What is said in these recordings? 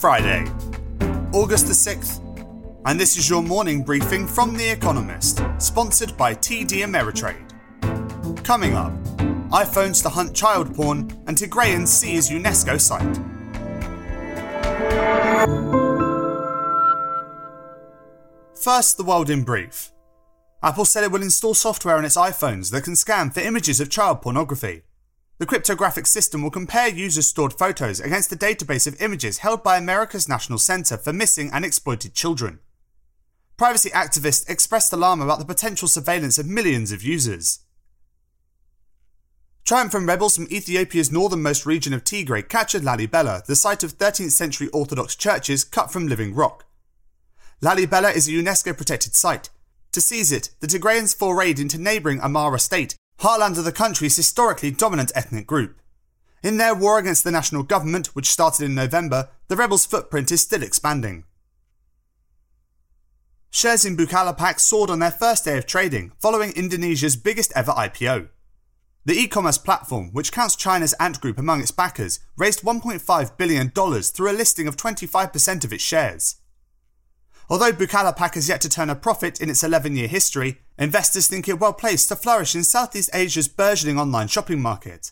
Friday, August the 6th, and this is your morning briefing from The Economist, sponsored by TD Ameritrade. Coming up, iPhones to hunt child porn, and Tigrayan seize UNESCO site. First, the world in brief. Apple said it will install software on its iPhones that can scan for images of child pornography. The cryptographic system will compare users' stored photos against a database of images held by America's National Center for Missing and Exploited Children. Privacy activists expressed alarm about the potential surveillance of millions of users. Triumphant rebels from Ethiopia's northernmost region of Tigray captured Lalibela, the site of 13th century Orthodox churches cut from living rock. Lalibela is a UNESCO protected site. To seize it, the Tigrayans forayed into neighbouring Amhara state heartland of the country's historically dominant ethnic group. In their war against the national government, which started in November, the rebels' footprint is still expanding. Shares in Bukalapak soared on their first day of trading, following Indonesia's biggest ever IPO. The e commerce platform, which counts China's Ant Group among its backers, raised $1.5 billion through a listing of 25% of its shares. Although Bukalapak has yet to turn a profit in its 11 year history, investors think it well placed to flourish in Southeast Asia's burgeoning online shopping market.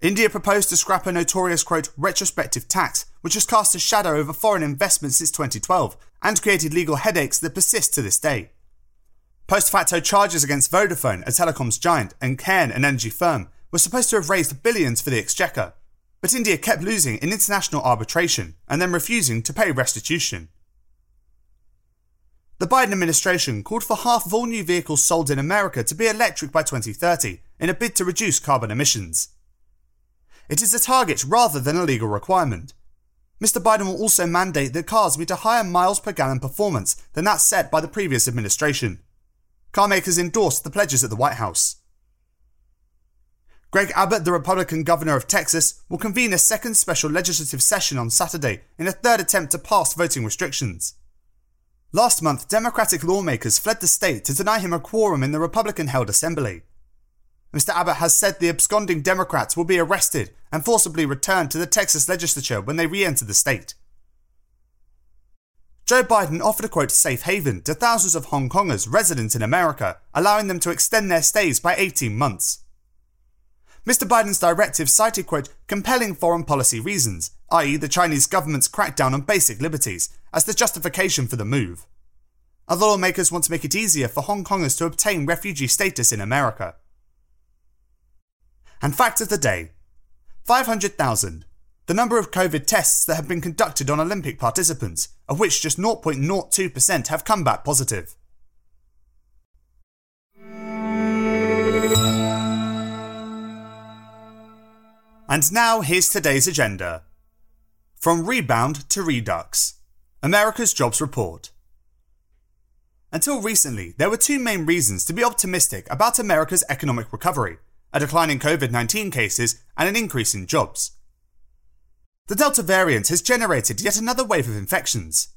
India proposed to scrap a notorious, quote, retrospective tax, which has cast a shadow over foreign investment since 2012 and created legal headaches that persist to this day. Post facto charges against Vodafone, a telecoms giant, and Cairn, an energy firm, were supposed to have raised billions for the exchequer, but India kept losing in international arbitration and then refusing to pay restitution. The Biden administration called for half of all new vehicles sold in America to be electric by 2030 in a bid to reduce carbon emissions. It is a target rather than a legal requirement. Mr. Biden will also mandate that cars meet a higher miles per gallon performance than that set by the previous administration. Carmakers endorsed the pledges at the White House. Greg Abbott, the Republican governor of Texas, will convene a second special legislative session on Saturday in a third attempt to pass voting restrictions. Last month, Democratic lawmakers fled the state to deny him a quorum in the Republican held assembly. Mr. Abbott has said the absconding Democrats will be arrested and forcibly returned to the Texas legislature when they re enter the state. Joe Biden offered a quote safe haven to thousands of Hong Kongers resident in America, allowing them to extend their stays by 18 months. Mr. Biden's directive cited, quote, compelling foreign policy reasons, i.e., the Chinese government's crackdown on basic liberties, as the justification for the move. Other lawmakers want to make it easier for Hong Kongers to obtain refugee status in America. And fact of the day 500,000, the number of COVID tests that have been conducted on Olympic participants, of which just 0.02% have come back positive. And now here's today's agenda. From rebound to redux America's Jobs Report. Until recently, there were two main reasons to be optimistic about America's economic recovery a decline in COVID 19 cases and an increase in jobs. The Delta variant has generated yet another wave of infections.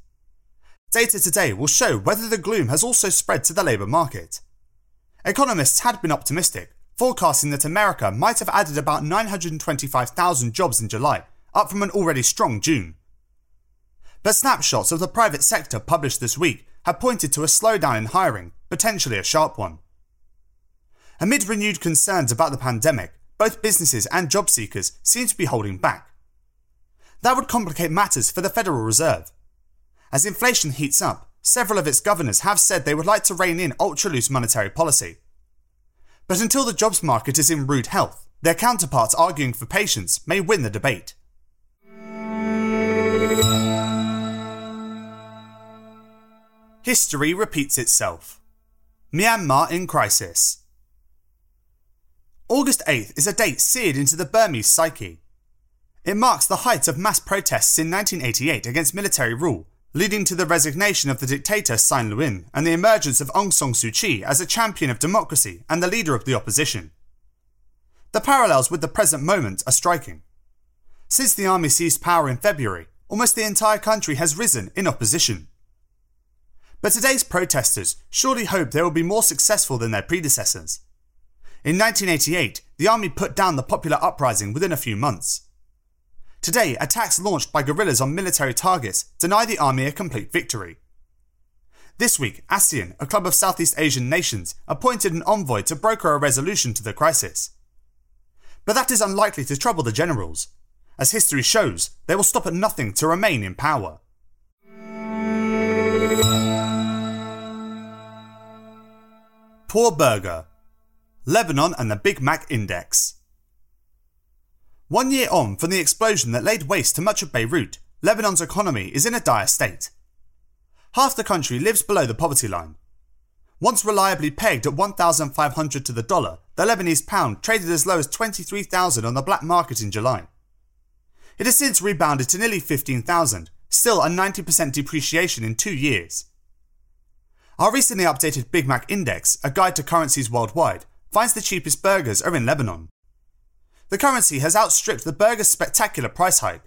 Data today will show whether the gloom has also spread to the labour market. Economists had been optimistic, forecasting that America might have added about 925,000 jobs in July, up from an already strong June. But snapshots of the private sector published this week have pointed to a slowdown in hiring, potentially a sharp one. Amid renewed concerns about the pandemic, both businesses and job seekers seem to be holding back. That would complicate matters for the Federal Reserve. As inflation heats up, several of its governors have said they would like to rein in ultra loose monetary policy, but until the jobs market is in rude health, their counterparts arguing for patience may win the debate. History repeats itself. Myanmar in crisis. August 8th is a date seared into the Burmese psyche. It marks the height of mass protests in 1988 against military rule leading to the resignation of the dictator Sein Lwin and the emergence of Aung San Suu Kyi as a champion of democracy and the leader of the opposition. The parallels with the present moment are striking. Since the army seized power in February, almost the entire country has risen in opposition. But today's protesters surely hope they will be more successful than their predecessors. In 1988, the army put down the popular uprising within a few months. Today, attacks launched by guerrillas on military targets deny the army a complete victory. This week, ASEAN, a club of Southeast Asian nations, appointed an envoy to broker a resolution to the crisis. But that is unlikely to trouble the generals. As history shows, they will stop at nothing to remain in power. Poor Burger Lebanon and the Big Mac Index. One year on from the explosion that laid waste to much of Beirut, Lebanon's economy is in a dire state. Half the country lives below the poverty line. Once reliably pegged at 1,500 to the dollar, the Lebanese pound traded as low as 23,000 on the black market in July. It has since rebounded to nearly 15,000, still a 90% depreciation in two years. Our recently updated Big Mac Index, a guide to currencies worldwide, finds the cheapest burgers are in Lebanon. The currency has outstripped the burger's spectacular price hike.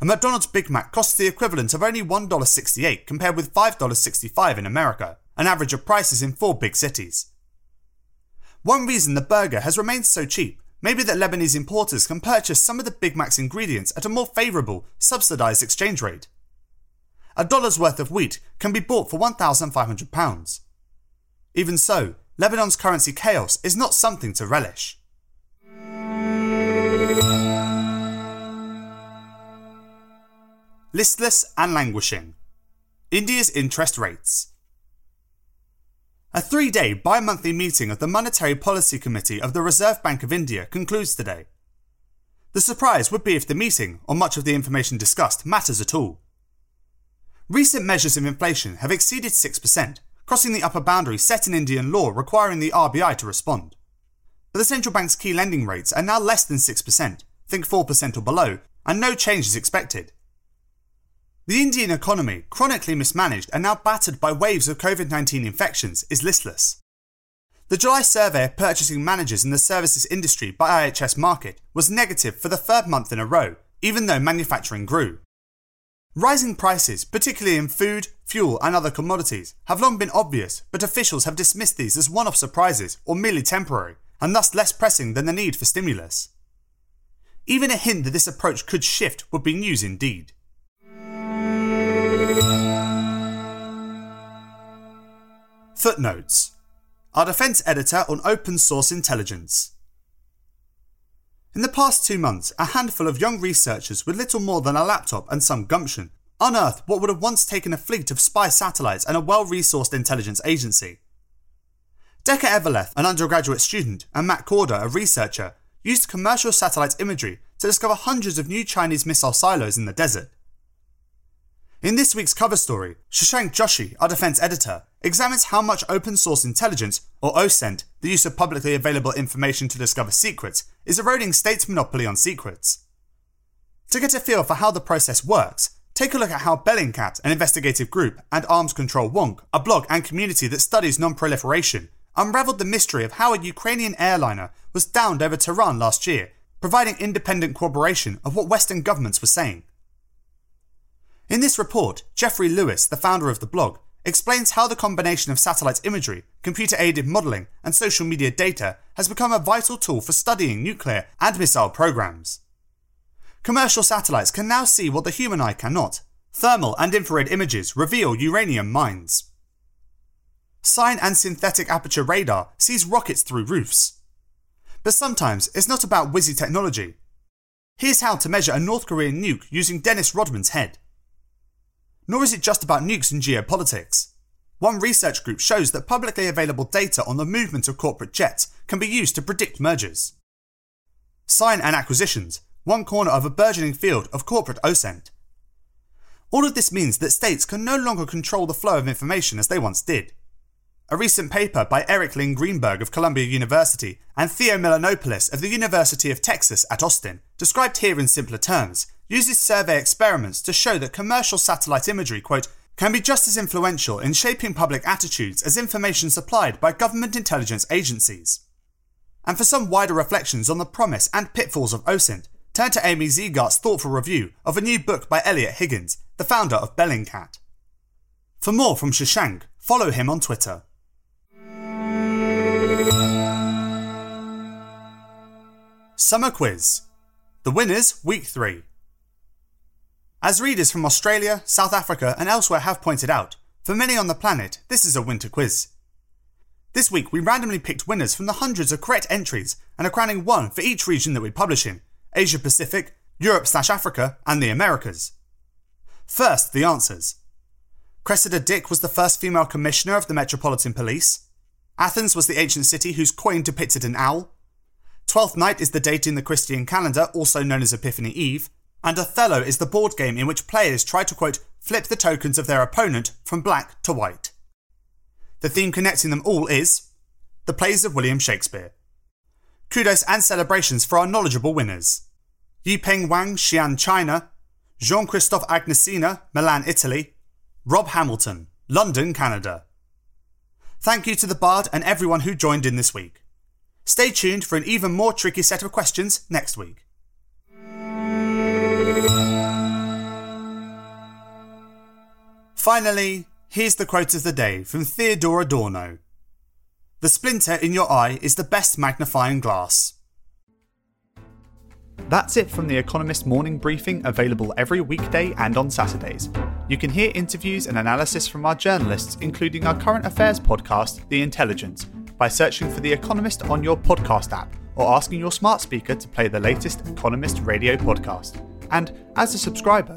A McDonald's Big Mac costs the equivalent of only $1.68 compared with $5.65 in America, an average of prices in four big cities. One reason the burger has remained so cheap may be that Lebanese importers can purchase some of the Big Mac's ingredients at a more favourable, subsidised exchange rate. A dollar's worth of wheat can be bought for £1,500. Even so, Lebanon's currency chaos is not something to relish. Listless and languishing. India's interest rates. A three day bi monthly meeting of the Monetary Policy Committee of the Reserve Bank of India concludes today. The surprise would be if the meeting, or much of the information discussed, matters at all. Recent measures of inflation have exceeded 6%, crossing the upper boundary set in Indian law requiring the RBI to respond. But the central bank's key lending rates are now less than 6%, think 4% or below, and no change is expected. The Indian economy, chronically mismanaged and now battered by waves of COVID 19 infections, is listless. The July survey of purchasing managers in the services industry by IHS Markit was negative for the third month in a row, even though manufacturing grew. Rising prices, particularly in food, fuel, and other commodities, have long been obvious, but officials have dismissed these as one off surprises or merely temporary, and thus less pressing than the need for stimulus. Even a hint that this approach could shift would be news indeed. Footnotes Our defense editor on open source intelligence. In the past two months, a handful of young researchers with little more than a laptop and some gumption unearthed what would have once taken a fleet of spy satellites and a well resourced intelligence agency. Decker Eveleth, an undergraduate student, and Matt Korda, a researcher, used commercial satellite imagery to discover hundreds of new Chinese missile silos in the desert. In this week's cover story, Shashank Joshi, our defense editor, examines how much open source intelligence, or OSINT, the use of publicly available information to discover secrets, is eroding states' monopoly on secrets. To get a feel for how the process works, take a look at how Bellingcat, an investigative group, and Arms Control Wonk, a blog and community that studies non-proliferation, unraveled the mystery of how a Ukrainian airliner was downed over Tehran last year, providing independent corroboration of what Western governments were saying. In this report, Jeffrey Lewis, the founder of the blog, explains how the combination of satellite imagery, computer aided modelling, and social media data has become a vital tool for studying nuclear and missile programs. Commercial satellites can now see what the human eye cannot. Thermal and infrared images reveal uranium mines. Sine and synthetic aperture radar sees rockets through roofs. But sometimes it's not about whizzy technology. Here's how to measure a North Korean nuke using Dennis Rodman's head. Nor is it just about nukes and geopolitics. One research group shows that publicly available data on the movement of corporate jets can be used to predict mergers. Sign and acquisitions, one corner of a burgeoning field of corporate OSINT. All of this means that states can no longer control the flow of information as they once did. A recent paper by Erik Lin-Greenberg of Columbia University and Theo Milonopoulos of the University of Texas at Austin, described here in simpler terms, uses survey experiments to show that commercial satellite imagery, quote, can be just as influential in shaping public attitudes as information supplied by government intelligence agencies. And for some wider reflections on the promise and pitfalls of OSINT, turn to Amy Zegart's thoughtful review of a new book by Eliot Higgins, the founder of Bellingcat. For more from Shashank, follow him on Twitter. Summer Quiz. The winners, Week 3. As readers from Australia, South Africa, and elsewhere have pointed out, for many on the planet, this is a winter quiz. This week, we randomly picked winners from the hundreds of correct entries and are crowning one for each region that we publish in Asia Pacific, Europe slash Africa, and the Americas. First, the answers. Cressida Dick was the first female commissioner of the Metropolitan Police. Athens was the ancient city whose coin depicted an owl. Twelfth Night is the date in the Christian calendar, also known as Epiphany Eve. And Othello is the board game in which players try to quote, flip the tokens of their opponent from black to white. The theme connecting them all is the plays of William Shakespeare. Kudos and celebrations for our knowledgeable winners. Yipeng Wang, Xi'an, China. Jean Christophe Agnesina, Milan, Italy. Rob Hamilton, London, Canada. Thank you to the Bard and everyone who joined in this week. Stay tuned for an even more tricky set of questions next week. Finally, here's the quote of the day from Theodor Adorno The splinter in your eye is the best magnifying glass. That's it from The Economist morning briefing, available every weekday and on Saturdays. You can hear interviews and analysis from our journalists, including our current affairs podcast, The Intelligence, by searching for The Economist on your podcast app or asking your smart speaker to play the latest Economist radio podcast. And as a subscriber,